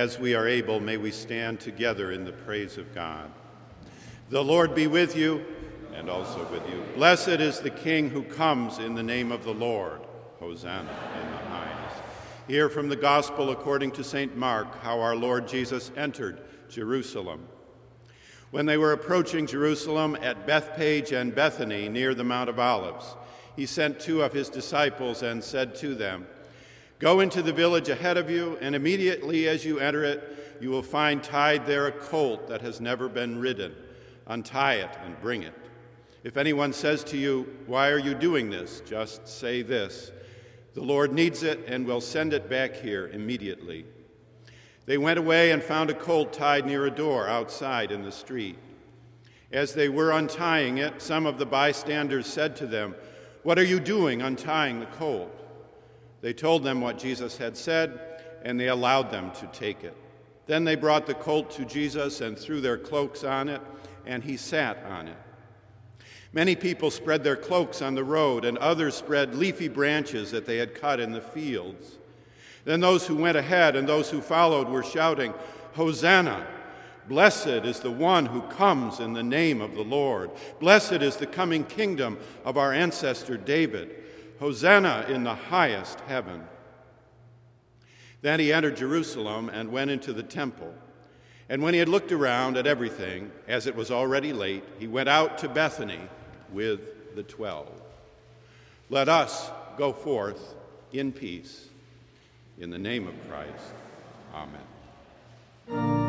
As we are able, may we stand together in the praise of God. The Lord be with you and also with you. Blessed is the King who comes in the name of the Lord. Hosanna in the highest. Hear from the Gospel according to St. Mark how our Lord Jesus entered Jerusalem. When they were approaching Jerusalem at Bethphage and Bethany near the Mount of Olives, he sent two of his disciples and said to them, Go into the village ahead of you, and immediately as you enter it, you will find tied there a colt that has never been ridden. Untie it and bring it. If anyone says to you, Why are you doing this? just say this The Lord needs it and will send it back here immediately. They went away and found a colt tied near a door outside in the street. As they were untying it, some of the bystanders said to them, What are you doing untying the colt? They told them what Jesus had said, and they allowed them to take it. Then they brought the colt to Jesus and threw their cloaks on it, and he sat on it. Many people spread their cloaks on the road, and others spread leafy branches that they had cut in the fields. Then those who went ahead and those who followed were shouting, Hosanna! Blessed is the one who comes in the name of the Lord. Blessed is the coming kingdom of our ancestor David. Hosanna in the highest heaven. Then he entered Jerusalem and went into the temple. And when he had looked around at everything, as it was already late, he went out to Bethany with the twelve. Let us go forth in peace. In the name of Christ, amen.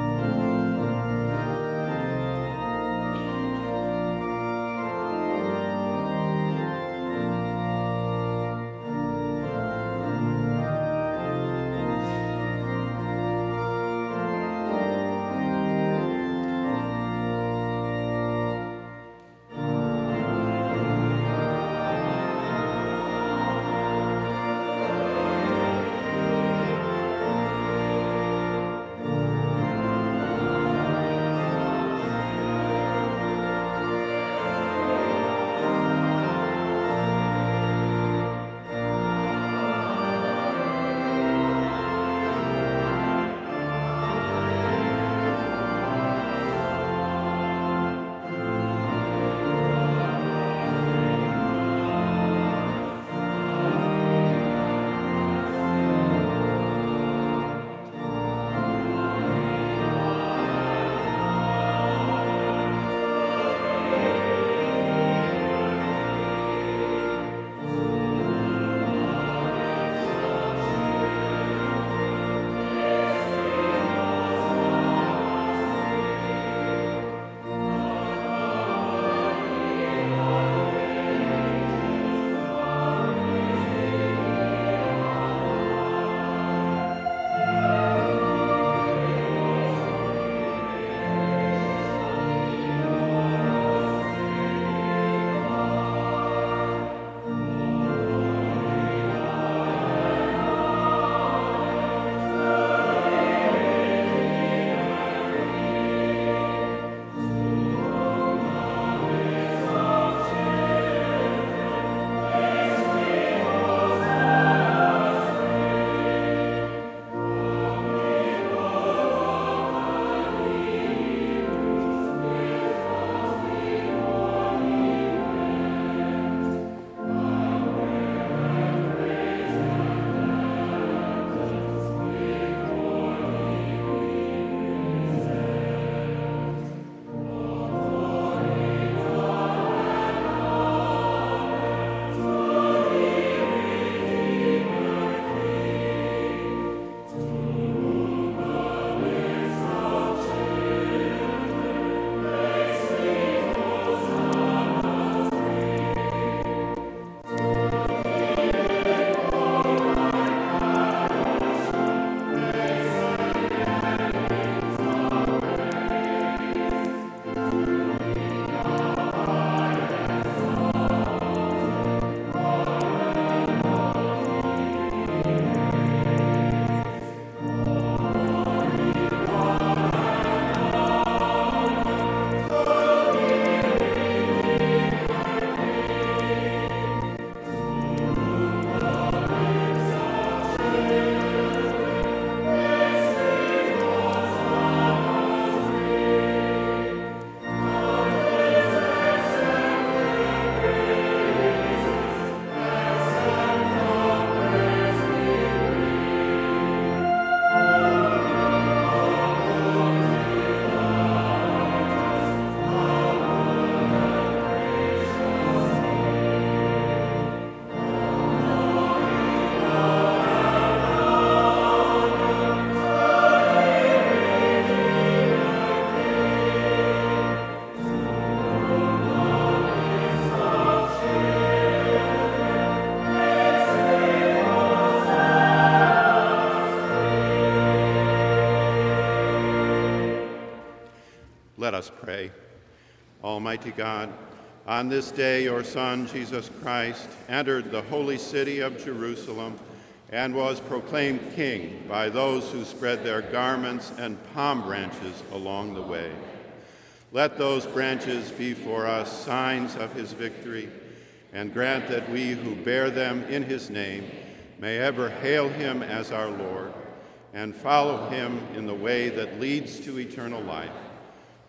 Pray. Almighty God, on this day your Son, Jesus Christ, entered the holy city of Jerusalem and was proclaimed king by those who spread their garments and palm branches along the way. Let those branches be for us signs of his victory, and grant that we who bear them in his name may ever hail him as our Lord and follow him in the way that leads to eternal life,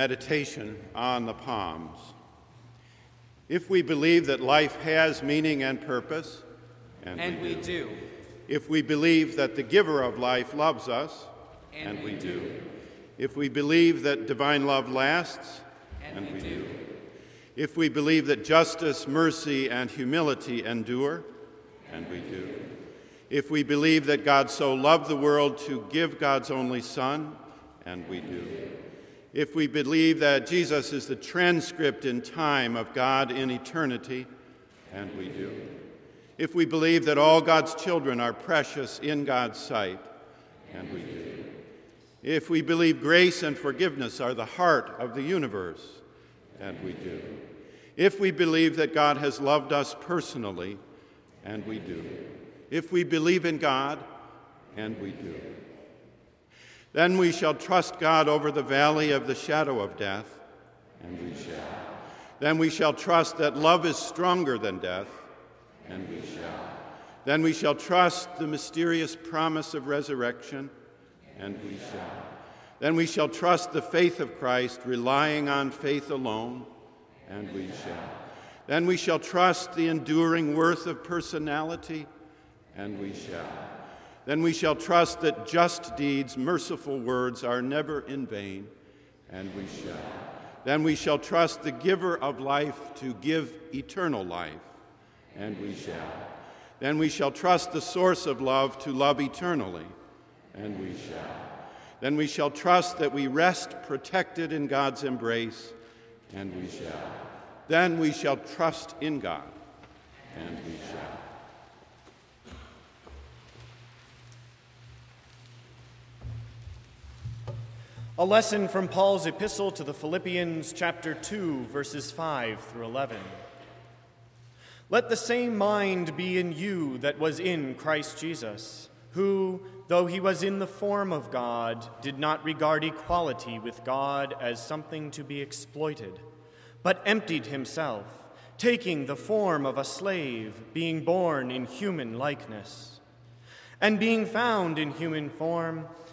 Meditation on the palms. If we believe that life has meaning and purpose, and, and we, do. we, do. If we believe that the giver of life loves us, and, and we, we do. do. If we believe that divine love lasts, and, we, we do. do. If we believe that justice, mercy, and humility endure, and we do. If we believe that God so loved the world to give God's only Son, and we do if we believe that Jesus is the transcript in time of God in eternity, and we do. If we believe that all God's children are precious in God's sight, and we do. If we believe grace and forgiveness are the heart of the universe, and we do. If we believe that God has loved us personally, and we do. If we believe in God, and we do. Then we shall trust God over the valley of the shadow of death, and we shall. Then we shall trust that love is stronger than death, and we shall. Then we shall trust the mysterious promise of resurrection, and we shall. Then we shall trust the faith of Christ, relying on faith alone, and we shall. Then we shall trust the enduring worth of personality, and we shall. Then we shall trust that just deeds, merciful words are never in vain, and we shall. Then we shall trust the giver of life to give eternal life, and we shall. Then we shall trust the source of love to love eternally, and we shall. Then we shall trust that we rest protected in God's embrace, and we shall. Then we shall trust in God, and we shall. A lesson from Paul's epistle to the Philippians, chapter 2, verses 5 through 11. Let the same mind be in you that was in Christ Jesus, who, though he was in the form of God, did not regard equality with God as something to be exploited, but emptied himself taking the form of a slave, being born in human likeness. And being found in human form,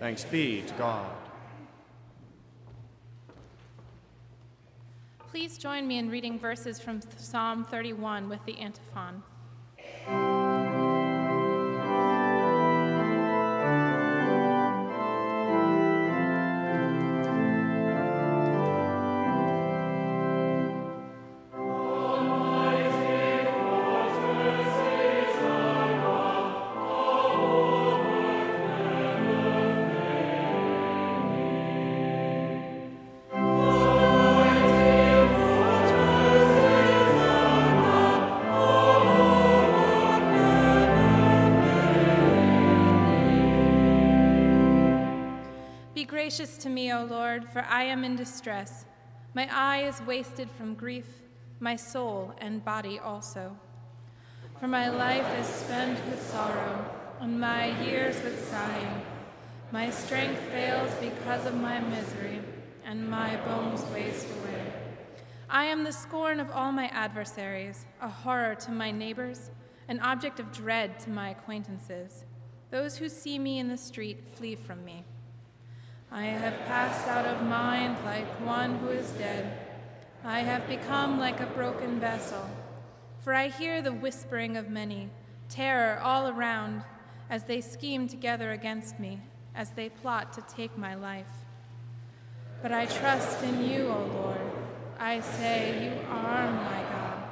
Thanks be to God. Please join me in reading verses from Psalm 31 with the antiphon. Gracious to me, O Lord, for I am in distress. My eye is wasted from grief, my soul and body also. For my life is spent with sorrow, and my years with sighing. My strength fails because of my misery, and my bones waste away. I am the scorn of all my adversaries, a horror to my neighbors, an object of dread to my acquaintances. Those who see me in the street flee from me. I have passed out of mind like one who is dead. I have become like a broken vessel. For I hear the whispering of many, terror all around, as they scheme together against me, as they plot to take my life. But I trust in you, O Lord. I say, You are my God.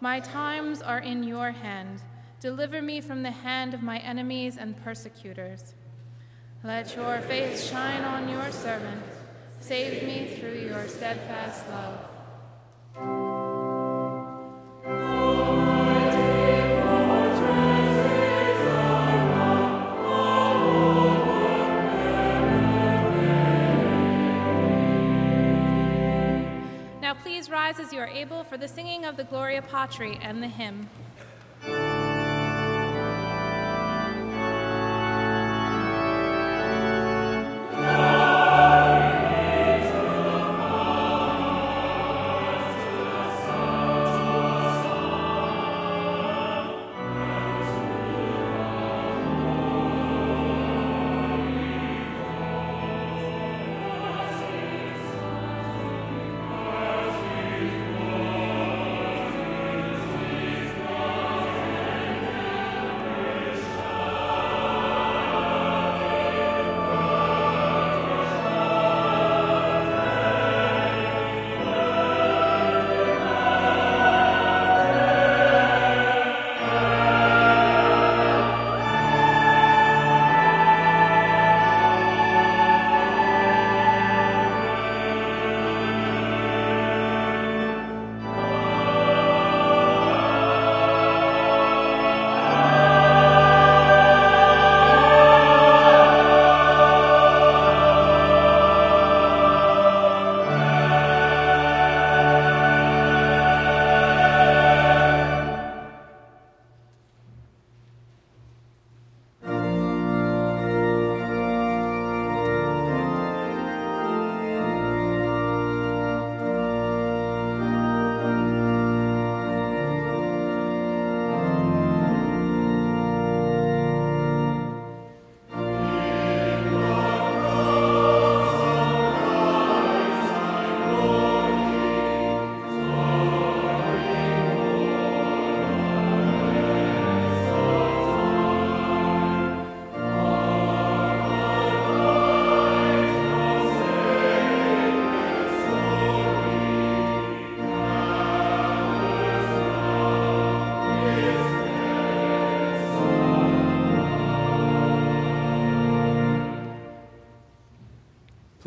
My times are in your hand. Deliver me from the hand of my enemies and persecutors. Let your face shine on your servant. Save me through your steadfast love. Now please rise as you are able for the singing of the Gloria Patri and the hymn.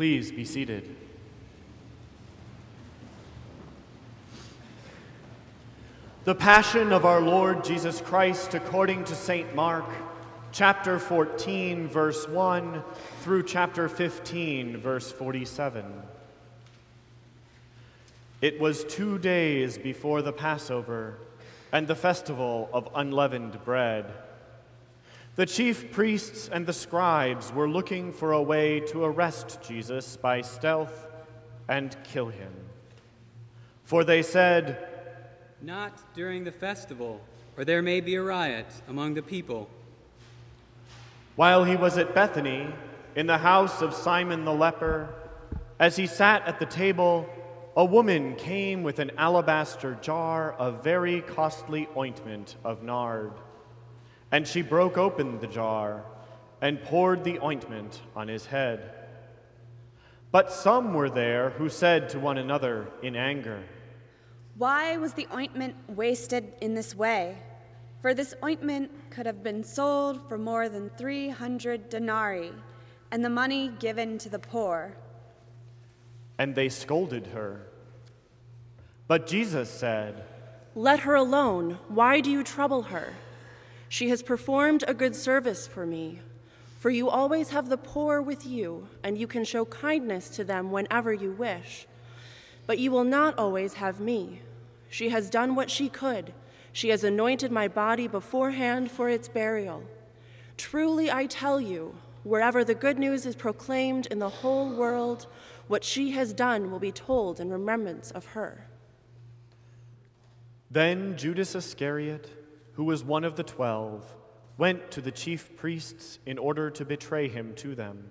Please be seated. The Passion of our Lord Jesus Christ according to St. Mark, chapter 14, verse 1 through chapter 15, verse 47. It was two days before the Passover and the festival of unleavened bread. The chief priests and the scribes were looking for a way to arrest Jesus by stealth and kill him. For they said, Not during the festival, or there may be a riot among the people. While he was at Bethany, in the house of Simon the leper, as he sat at the table, a woman came with an alabaster jar of very costly ointment of nard. And she broke open the jar and poured the ointment on his head. But some were there who said to one another in anger, Why was the ointment wasted in this way? For this ointment could have been sold for more than 300 denarii and the money given to the poor. And they scolded her. But Jesus said, Let her alone. Why do you trouble her? She has performed a good service for me. For you always have the poor with you, and you can show kindness to them whenever you wish. But you will not always have me. She has done what she could. She has anointed my body beforehand for its burial. Truly, I tell you, wherever the good news is proclaimed in the whole world, what she has done will be told in remembrance of her. Then Judas Iscariot, who was one of the twelve, went to the chief priests in order to betray him to them.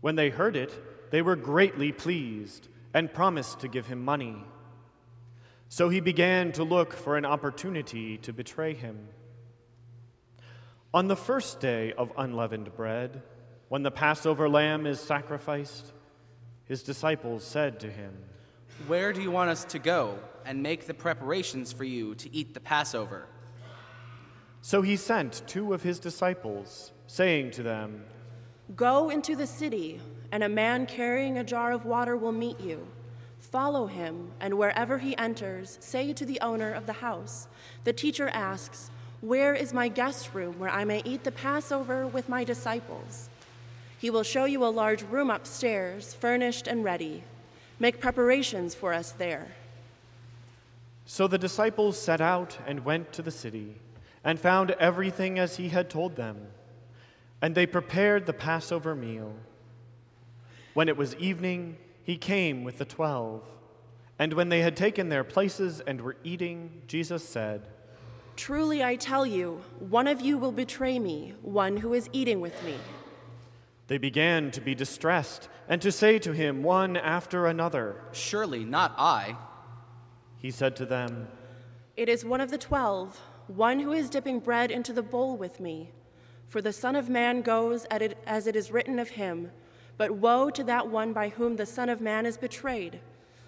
When they heard it, they were greatly pleased and promised to give him money. So he began to look for an opportunity to betray him. On the first day of unleavened bread, when the Passover lamb is sacrificed, his disciples said to him, Where do you want us to go and make the preparations for you to eat the Passover? So he sent two of his disciples, saying to them, Go into the city, and a man carrying a jar of water will meet you. Follow him, and wherever he enters, say to the owner of the house, The teacher asks, Where is my guest room where I may eat the Passover with my disciples? He will show you a large room upstairs, furnished and ready. Make preparations for us there. So the disciples set out and went to the city, and found everything as he had told them. And they prepared the Passover meal. When it was evening, he came with the twelve. And when they had taken their places and were eating, Jesus said, Truly I tell you, one of you will betray me, one who is eating with me. They began to be distressed and to say to him one after another. Surely not I. He said to them, It is one of the twelve, one who is dipping bread into the bowl with me. For the Son of Man goes as it is written of him, but woe to that one by whom the Son of Man is betrayed.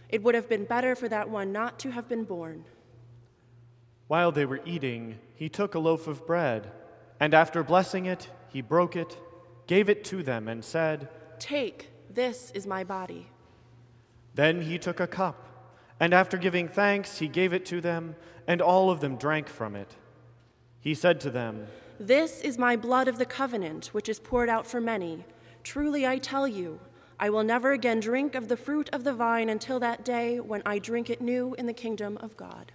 It would have been better for that one not to have been born. While they were eating, he took a loaf of bread, and after blessing it, he broke it, gave it to them, and said, Take, this is my body. Then he took a cup, and after giving thanks, he gave it to them, and all of them drank from it. He said to them, This is my blood of the covenant, which is poured out for many. Truly I tell you, I will never again drink of the fruit of the vine until that day when I drink it new in the kingdom of God.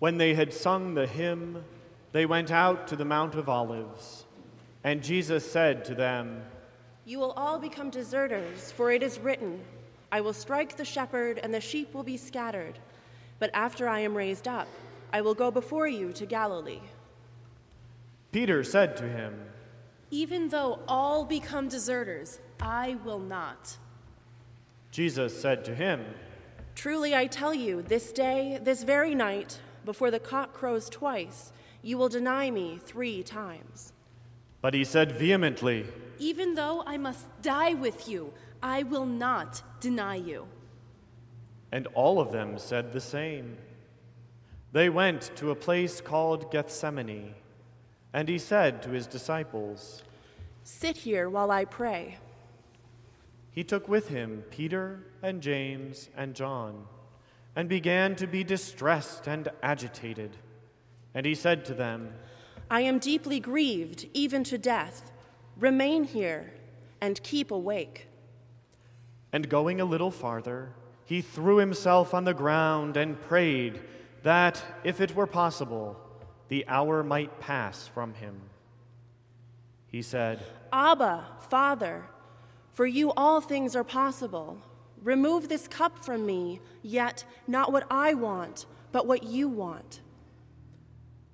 When they had sung the hymn, they went out to the Mount of Olives. And Jesus said to them, You will all become deserters, for it is written, I will strike the shepherd, and the sheep will be scattered. But after I am raised up, I will go before you to Galilee. Peter said to him, Even though all become deserters, I will not. Jesus said to him, Truly I tell you, this day, this very night, before the cock crows twice, you will deny me three times. But he said vehemently, Even though I must die with you, I will not deny you. And all of them said the same. They went to a place called Gethsemane, and he said to his disciples, Sit here while I pray. He took with him Peter and James and John, and began to be distressed and agitated. And he said to them, I am deeply grieved, even to death. Remain here and keep awake. And going a little farther, he threw himself on the ground and prayed that, if it were possible, the hour might pass from him. He said, Abba, Father, for you all things are possible. Remove this cup from me, yet not what I want, but what you want.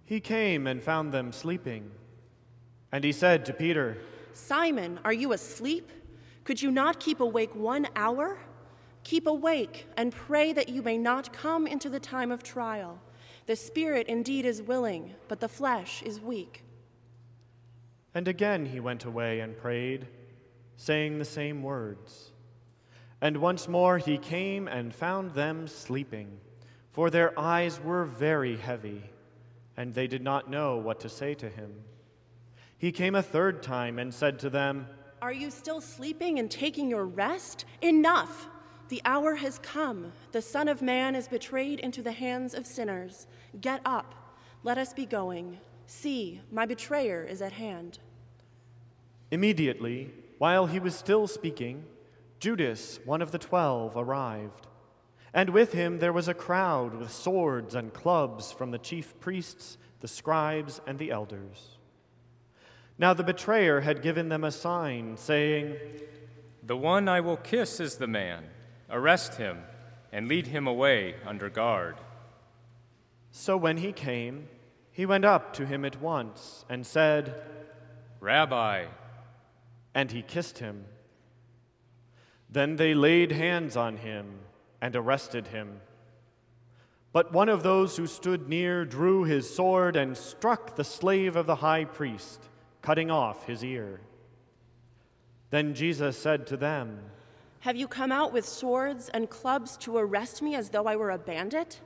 He came and found them sleeping. And he said to Peter, Simon, are you asleep? Could you not keep awake one hour? Keep awake and pray that you may not come into the time of trial. The spirit indeed is willing, but the flesh is weak. And again he went away and prayed, saying the same words. And once more he came and found them sleeping, for their eyes were very heavy, and they did not know what to say to him. He came a third time and said to them, Are you still sleeping and taking your rest? Enough! The hour has come. The Son of Man is betrayed into the hands of sinners. Get up. Let us be going. See, my betrayer is at hand. Immediately, while he was still speaking, Judas, one of the twelve, arrived. And with him there was a crowd with swords and clubs from the chief priests, the scribes, and the elders. Now the betrayer had given them a sign, saying, The one I will kiss is the man. Arrest him and lead him away under guard. So when he came, he went up to him at once and said, Rabbi. And he kissed him. Then they laid hands on him and arrested him. But one of those who stood near drew his sword and struck the slave of the high priest, cutting off his ear. Then Jesus said to them, Have you come out with swords and clubs to arrest me as though I were a bandit?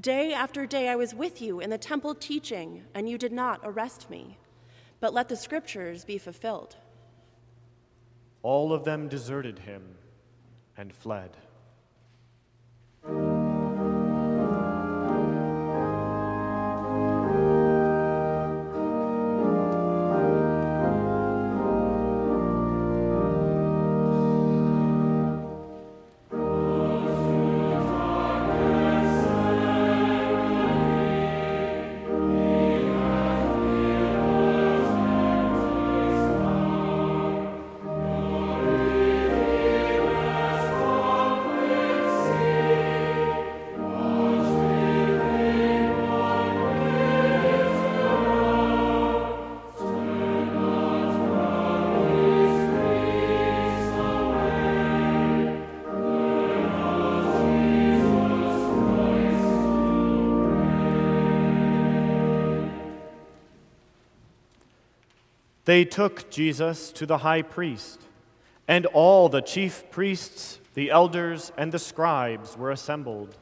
Day after day I was with you in the temple teaching, and you did not arrest me. But let the scriptures be fulfilled. All of them deserted him and fled. They took Jesus to the high priest, and all the chief priests, the elders, and the scribes were assembled.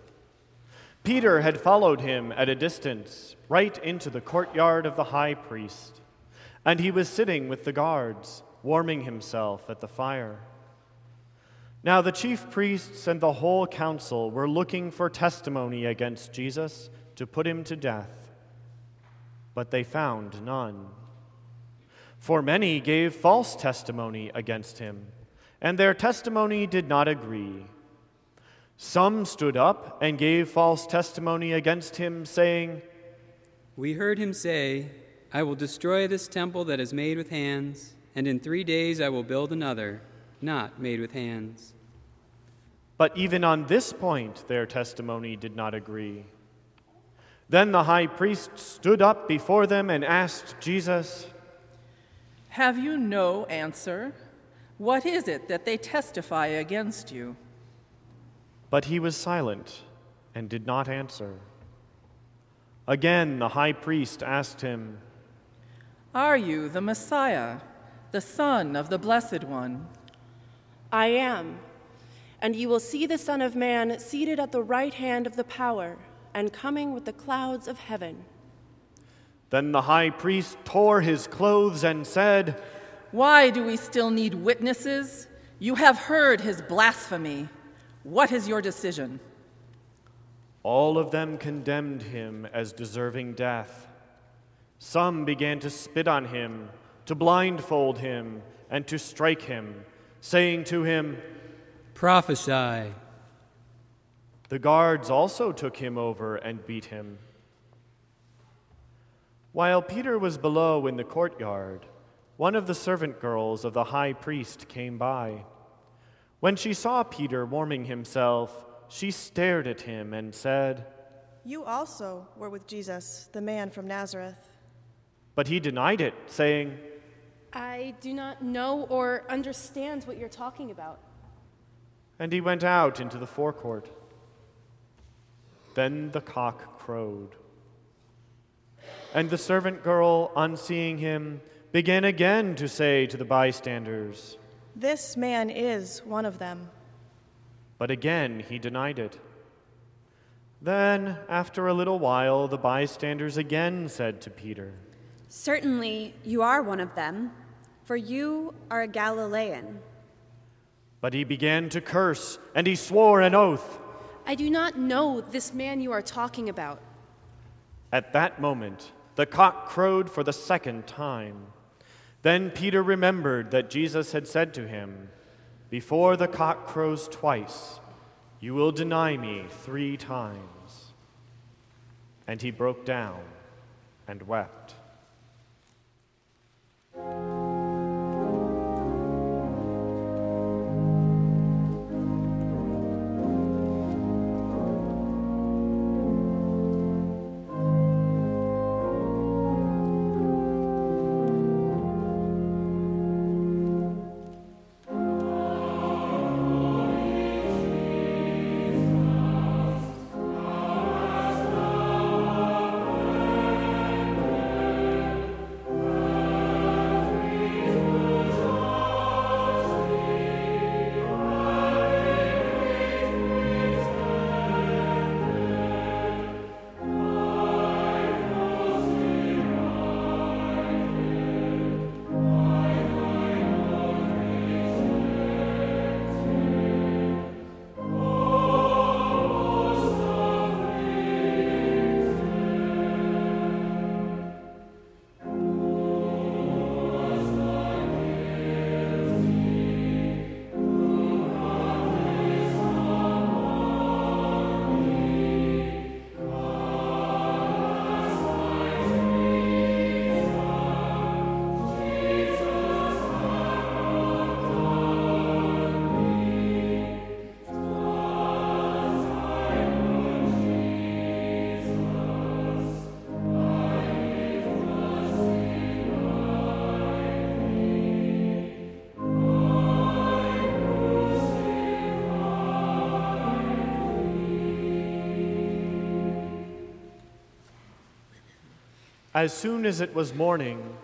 Peter had followed him at a distance, right into the courtyard of the high priest, and he was sitting with the guards, warming himself at the fire. Now the chief priests and the whole council were looking for testimony against Jesus to put him to death, but they found none. For many gave false testimony against him, and their testimony did not agree. Some stood up and gave false testimony against him, saying, We heard him say, I will destroy this temple that is made with hands, and in three days I will build another, not made with hands. But even on this point, their testimony did not agree. Then the high priest stood up before them and asked Jesus, Have you no answer? What is it that they testify against you? But he was silent and did not answer. Again, the high priest asked him, Are you the Messiah, the Son of the Blessed One? I am. And you will see the Son of Man seated at the right hand of the power and coming with the clouds of heaven. Then the high priest tore his clothes and said, Why do we still need witnesses? You have heard his blasphemy. What is your decision? All of them condemned him as deserving death. Some began to spit on him, to blindfold him, and to strike him, saying to him, Prophesy. The guards also took him over and beat him. While Peter was below in the courtyard, one of the servant girls of the high priest came by. When she saw Peter warming himself, she stared at him and said, You also were with Jesus, the man from Nazareth. But he denied it, saying, I do not know or understand what you're talking about. And he went out into the forecourt. Then the cock crowed. And the servant girl, on seeing him, began again to say to the bystanders, This man is one of them. But again he denied it. Then, after a little while, the bystanders again said to Peter, Certainly you are one of them, for you are a Galilean. But he began to curse, and he swore an oath. I do not know this man you are talking about. At that moment, the cock crowed for the second time. Then Peter remembered that Jesus had said to him, Before the cock crows twice, you will deny me three times. And he broke down and wept. As soon as it was morning,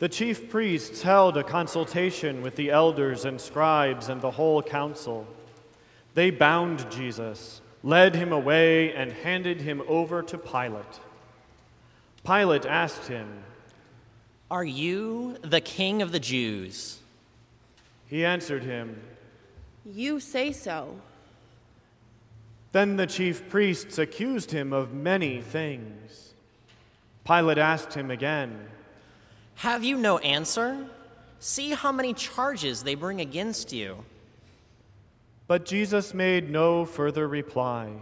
the chief priests held a consultation with the elders and scribes and the whole council. They bound Jesus, led him away, and handed him over to Pilate. Pilate asked him, Are you the king of the Jews? He answered him, You say so. Then the chief priests accused him of many things. Pilate asked him again, Have you no answer? See how many charges they bring against you. But Jesus made no further reply,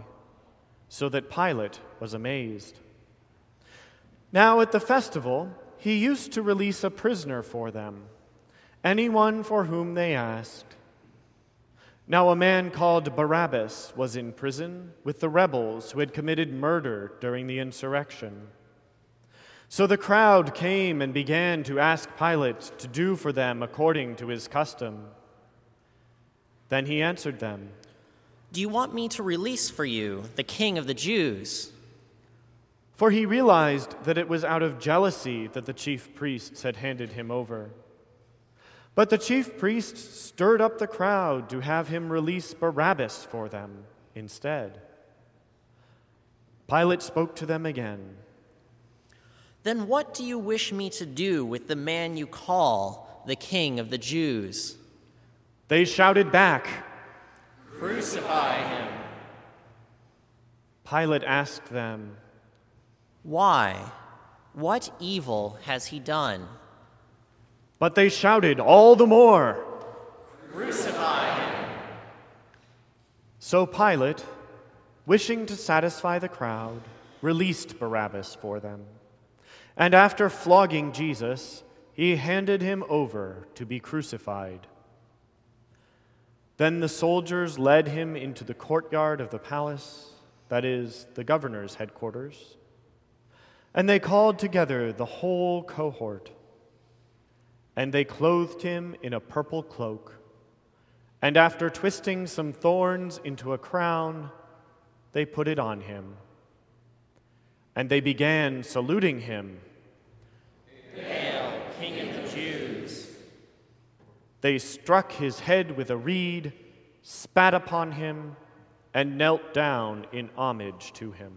so that Pilate was amazed. Now at the festival, he used to release a prisoner for them, anyone for whom they asked. Now a man called Barabbas was in prison with the rebels who had committed murder during the insurrection. So the crowd came and began to ask Pilate to do for them according to his custom. Then he answered them Do you want me to release for you the king of the Jews? For he realized that it was out of jealousy that the chief priests had handed him over. But the chief priests stirred up the crowd to have him release Barabbas for them instead. Pilate spoke to them again. Then what do you wish me to do with the man you call the king of the Jews? They shouted back, Crucify him. Pilate asked them, Why? What evil has he done? But they shouted all the more, Crucify him. So Pilate, wishing to satisfy the crowd, released Barabbas for them. And after flogging Jesus, he handed him over to be crucified. Then the soldiers led him into the courtyard of the palace, that is, the governor's headquarters, and they called together the whole cohort. And they clothed him in a purple cloak, and after twisting some thorns into a crown, they put it on him. And they began saluting him. Hail, King of the Jews. They struck his head with a reed, spat upon him, and knelt down in homage to him.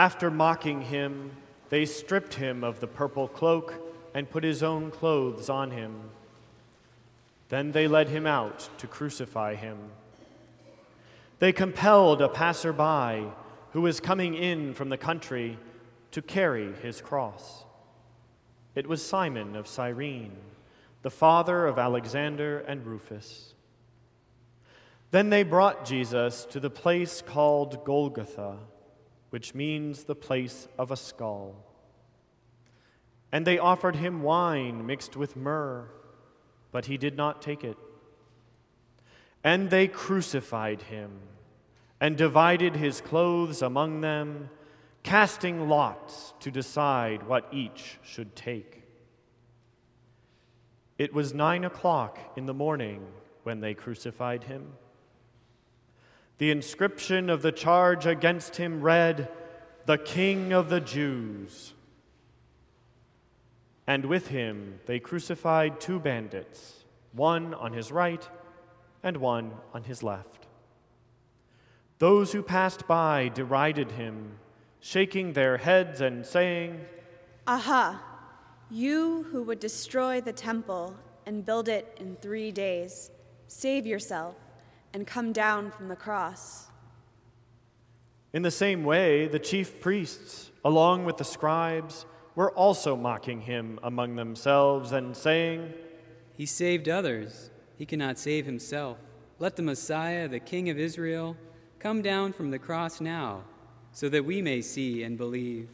After mocking him, they stripped him of the purple cloak and put his own clothes on him. Then they led him out to crucify him. They compelled a passerby who was coming in from the country to carry his cross. It was Simon of Cyrene, the father of Alexander and Rufus. Then they brought Jesus to the place called Golgotha which means the place of a skull. And they offered him wine mixed with myrrh, but he did not take it. And they crucified him and divided his clothes among them, casting lots to decide what each should take. It was nine o'clock in the morning when they crucified him. The inscription of the charge against him read, The King of the Jews. And with him they crucified two bandits, one on his right and one on his left. Those who passed by derided him, shaking their heads and saying, Aha! You who would destroy the temple and build it in three days, save yourself and come down from the cross. In the same way, the chief priests, along with the scribes, were also mocking him among themselves and saying, He saved others, he cannot save himself. Let the Messiah, the King of Israel, come down from the cross now, so that we may see and believe.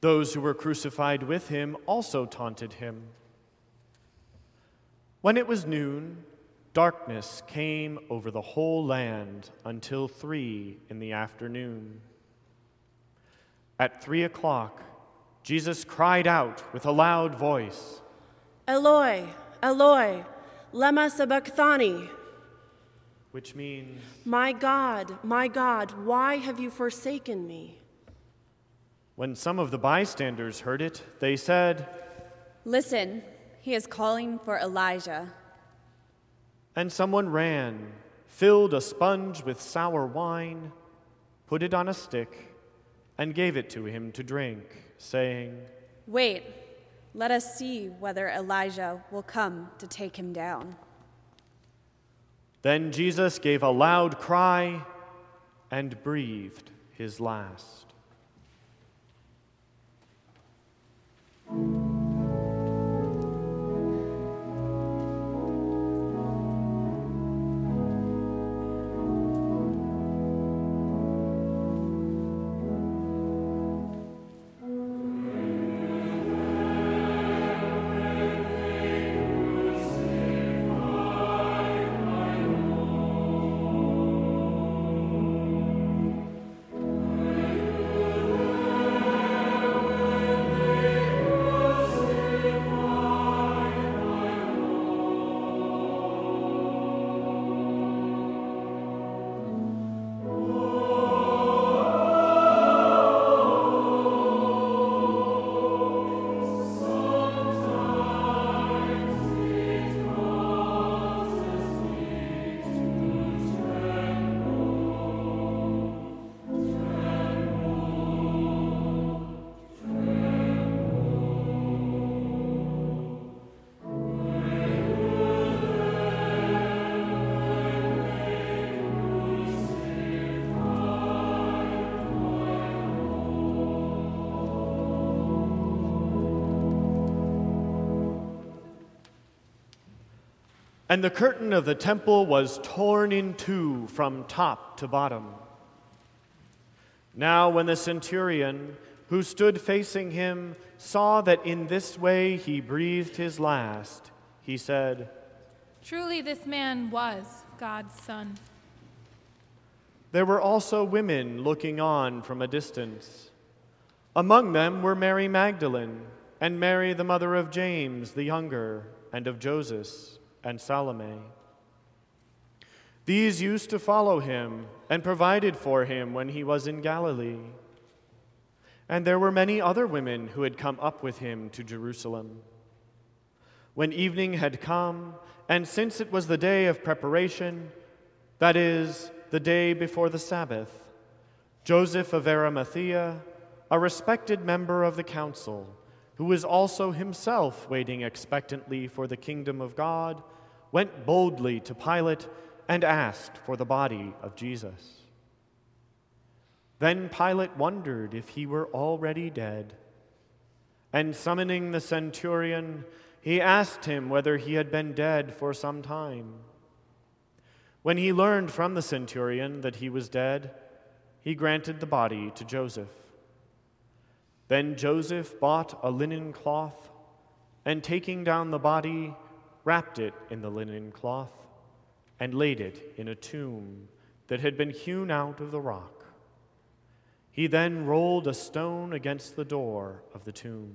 Those who were crucified with him also taunted him. When it was noon, darkness came over the whole land until three in the afternoon. At three o'clock, Jesus cried out with a loud voice Eloi, Eloi, lema sabachthani, which means, My God, my God, why have you forsaken me? When some of the bystanders heard it, they said, Listen, he is calling for Elijah. And someone ran, filled a sponge with sour wine, put it on a stick, and gave it to him to drink, saying, Wait, let us see whether Elijah will come to take him down. Then Jesus gave a loud cry and breathed his last. And the curtain of the temple was torn in two from top to bottom. Now, when the centurion who stood facing him saw that in this way he breathed his last, he said, Truly, this man was God's son. There were also women looking on from a distance. Among them were Mary Magdalene, and Mary, the mother of James the younger, and of Joseph and Salome. These used to follow him and provided for him when he was in Galilee. And there were many other women who had come up with him to Jerusalem. When evening had come, and since it was the day of preparation, that is, the day before the Sabbath, Joseph of Arimathea, a respected member of the council, who was also himself waiting expectantly for the kingdom of God, went boldly to Pilate and asked for the body of Jesus. Then Pilate wondered if he were already dead. And summoning the centurion, he asked him whether he had been dead for some time. When he learned from the centurion that he was dead, he granted the body to Joseph. Then Joseph bought a linen cloth, and taking down the body, wrapped it in the linen cloth, and laid it in a tomb that had been hewn out of the rock. He then rolled a stone against the door of the tomb.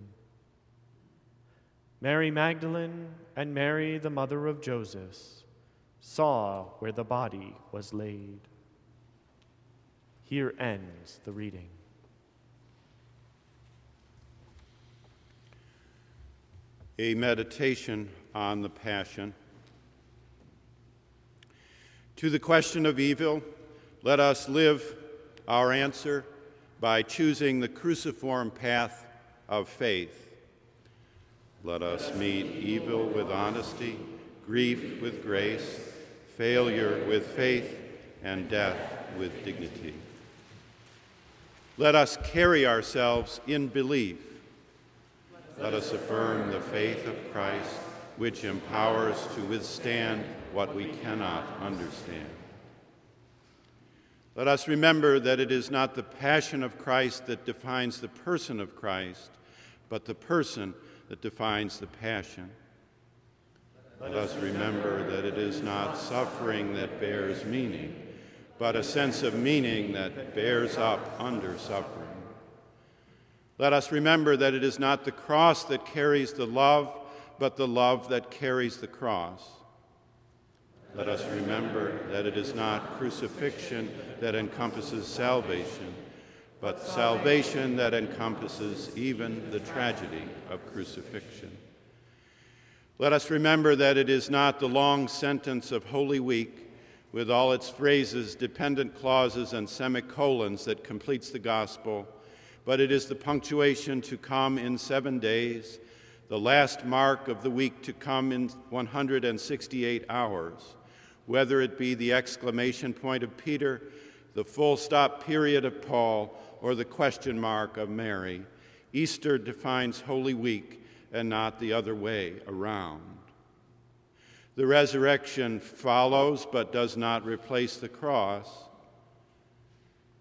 Mary Magdalene and Mary, the mother of Joseph, saw where the body was laid. Here ends the reading. A meditation on the Passion. To the question of evil, let us live our answer by choosing the cruciform path of faith. Let us meet evil with honesty, grief with grace, failure with faith, and death with dignity. Let us carry ourselves in belief. Let us affirm the faith of Christ, which empowers to withstand what we cannot understand. Let us remember that it is not the passion of Christ that defines the person of Christ, but the person that defines the passion. Let us remember that it is not suffering that bears meaning, but a sense of meaning that bears up under suffering. Let us remember that it is not the cross that carries the love, but the love that carries the cross. Let us remember that it is not crucifixion that encompasses salvation, but salvation that encompasses even the tragedy of crucifixion. Let us remember that it is not the long sentence of Holy Week with all its phrases, dependent clauses, and semicolons that completes the gospel, but it is the punctuation to come in seven days, the last mark of the week to come in 168 hours whether it be the exclamation point of Peter, the full stop period of Paul, or the question mark of Mary. Easter defines Holy Week and not the other way around. The resurrection follows but does not replace the cross.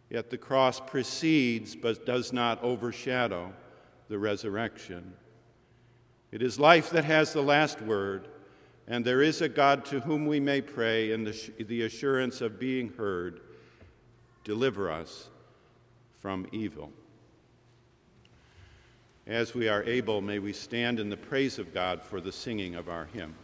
Yet the cross precedes but does not overshadow the resurrection. It is life that has the last word and there is a God to whom we may pray in the, the assurance of being heard. Deliver us from evil. As we are able, may we stand in the praise of God for the singing of our hymn.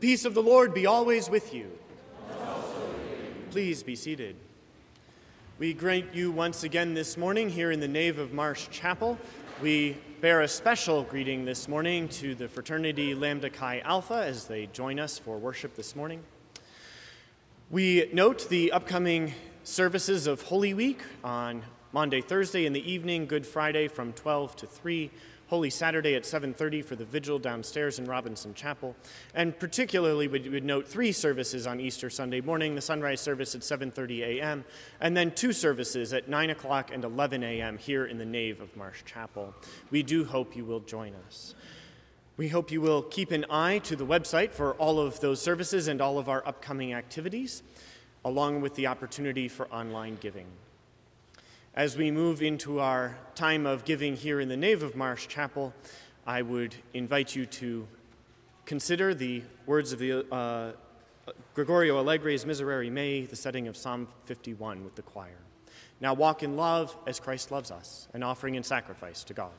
Peace of the Lord be always with you. Please be seated. We greet you once again this morning here in the nave of Marsh Chapel. We bear a special greeting this morning to the fraternity Lambda Chi Alpha as they join us for worship this morning. We note the upcoming services of Holy Week on Monday, Thursday in the evening, Good Friday from 12 to 3, Holy Saturday at 7:30 for the vigil downstairs in Robinson Chapel, and particularly we would note three services on Easter Sunday morning: the sunrise service at 7:30 a.m., and then two services at 9 o'clock and 11 a.m. here in the nave of Marsh Chapel. We do hope you will join us. We hope you will keep an eye to the website for all of those services and all of our upcoming activities, along with the opportunity for online giving. As we move into our time of giving here in the nave of Marsh Chapel, I would invite you to consider the words of the uh, Gregorio Allegri's Miserere Mei, the setting of Psalm 51 with the choir. Now walk in love as Christ loves us, an offering and sacrifice to God.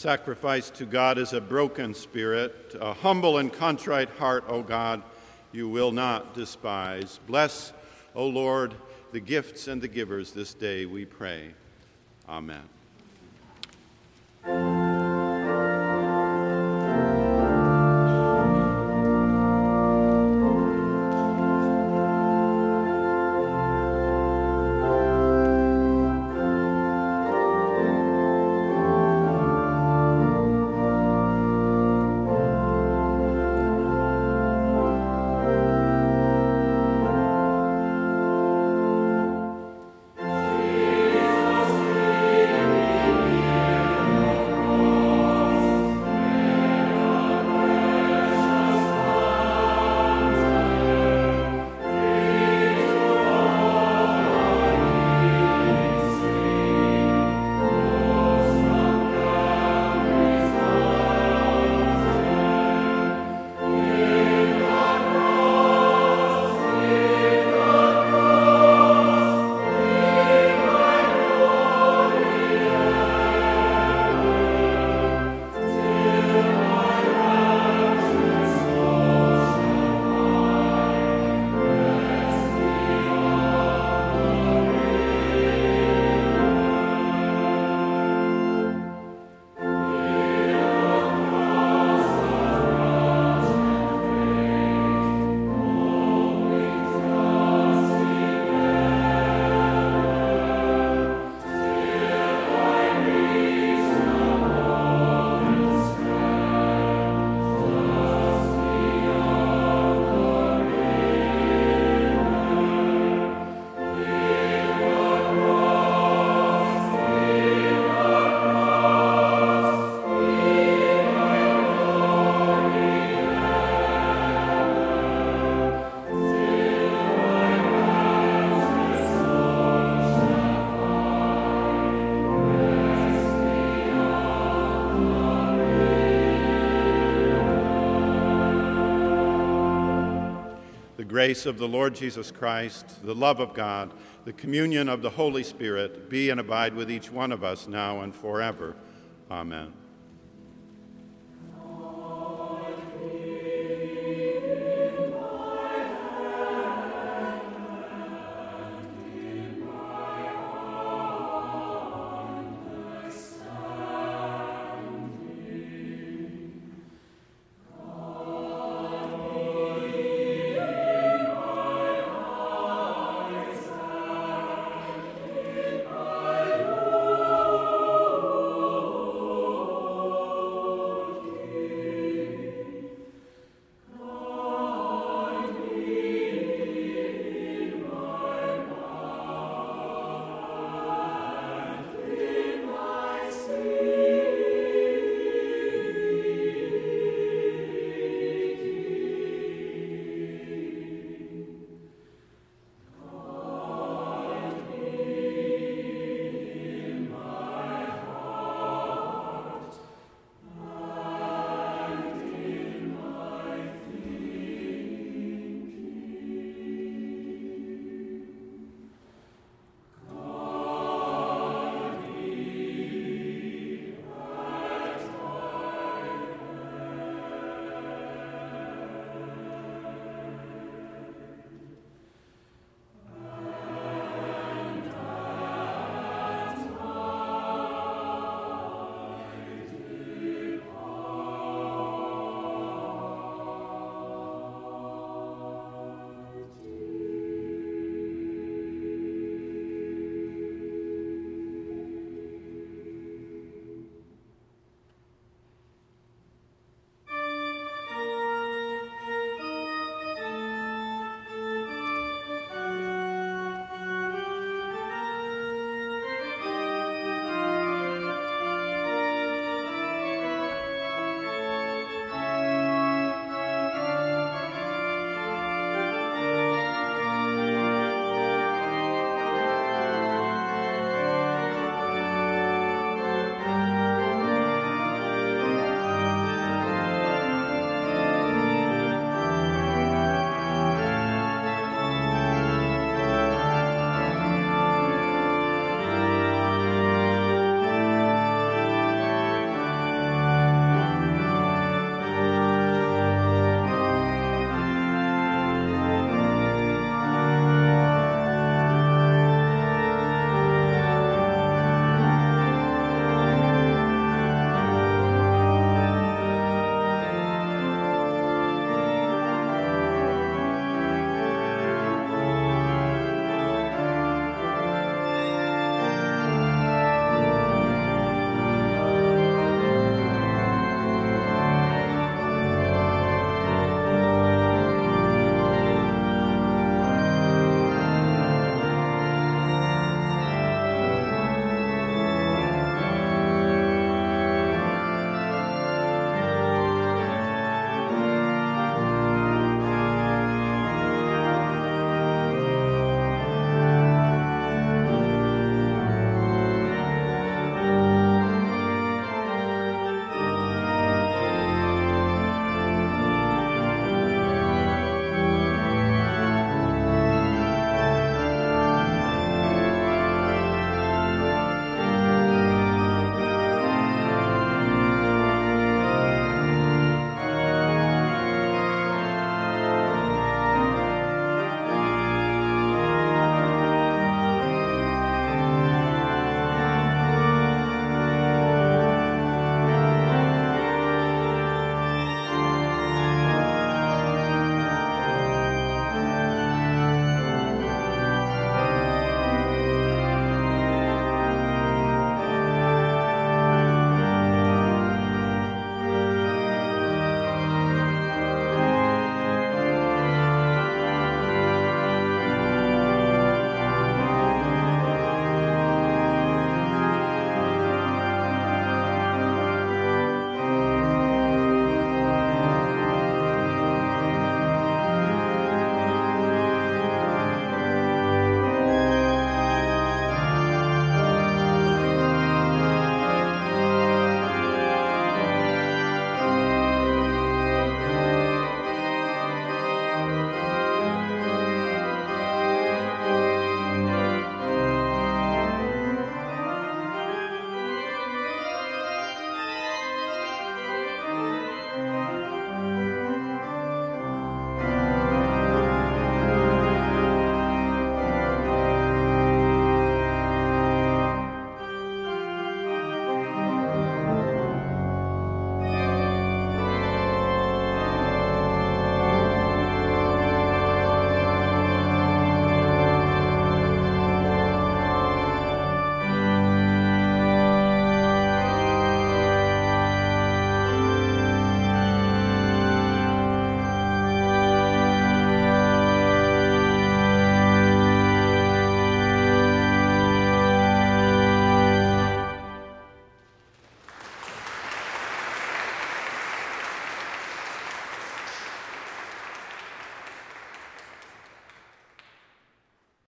Sacrifice to God is a broken spirit, a humble and contrite heart, O God, you will not despise. Bless, O Lord, the gifts and the givers this day, we pray. Amen. Grace of the Lord Jesus Christ, the love of God, the communion of the Holy Spirit be and abide with each one of us now and forever. Amen.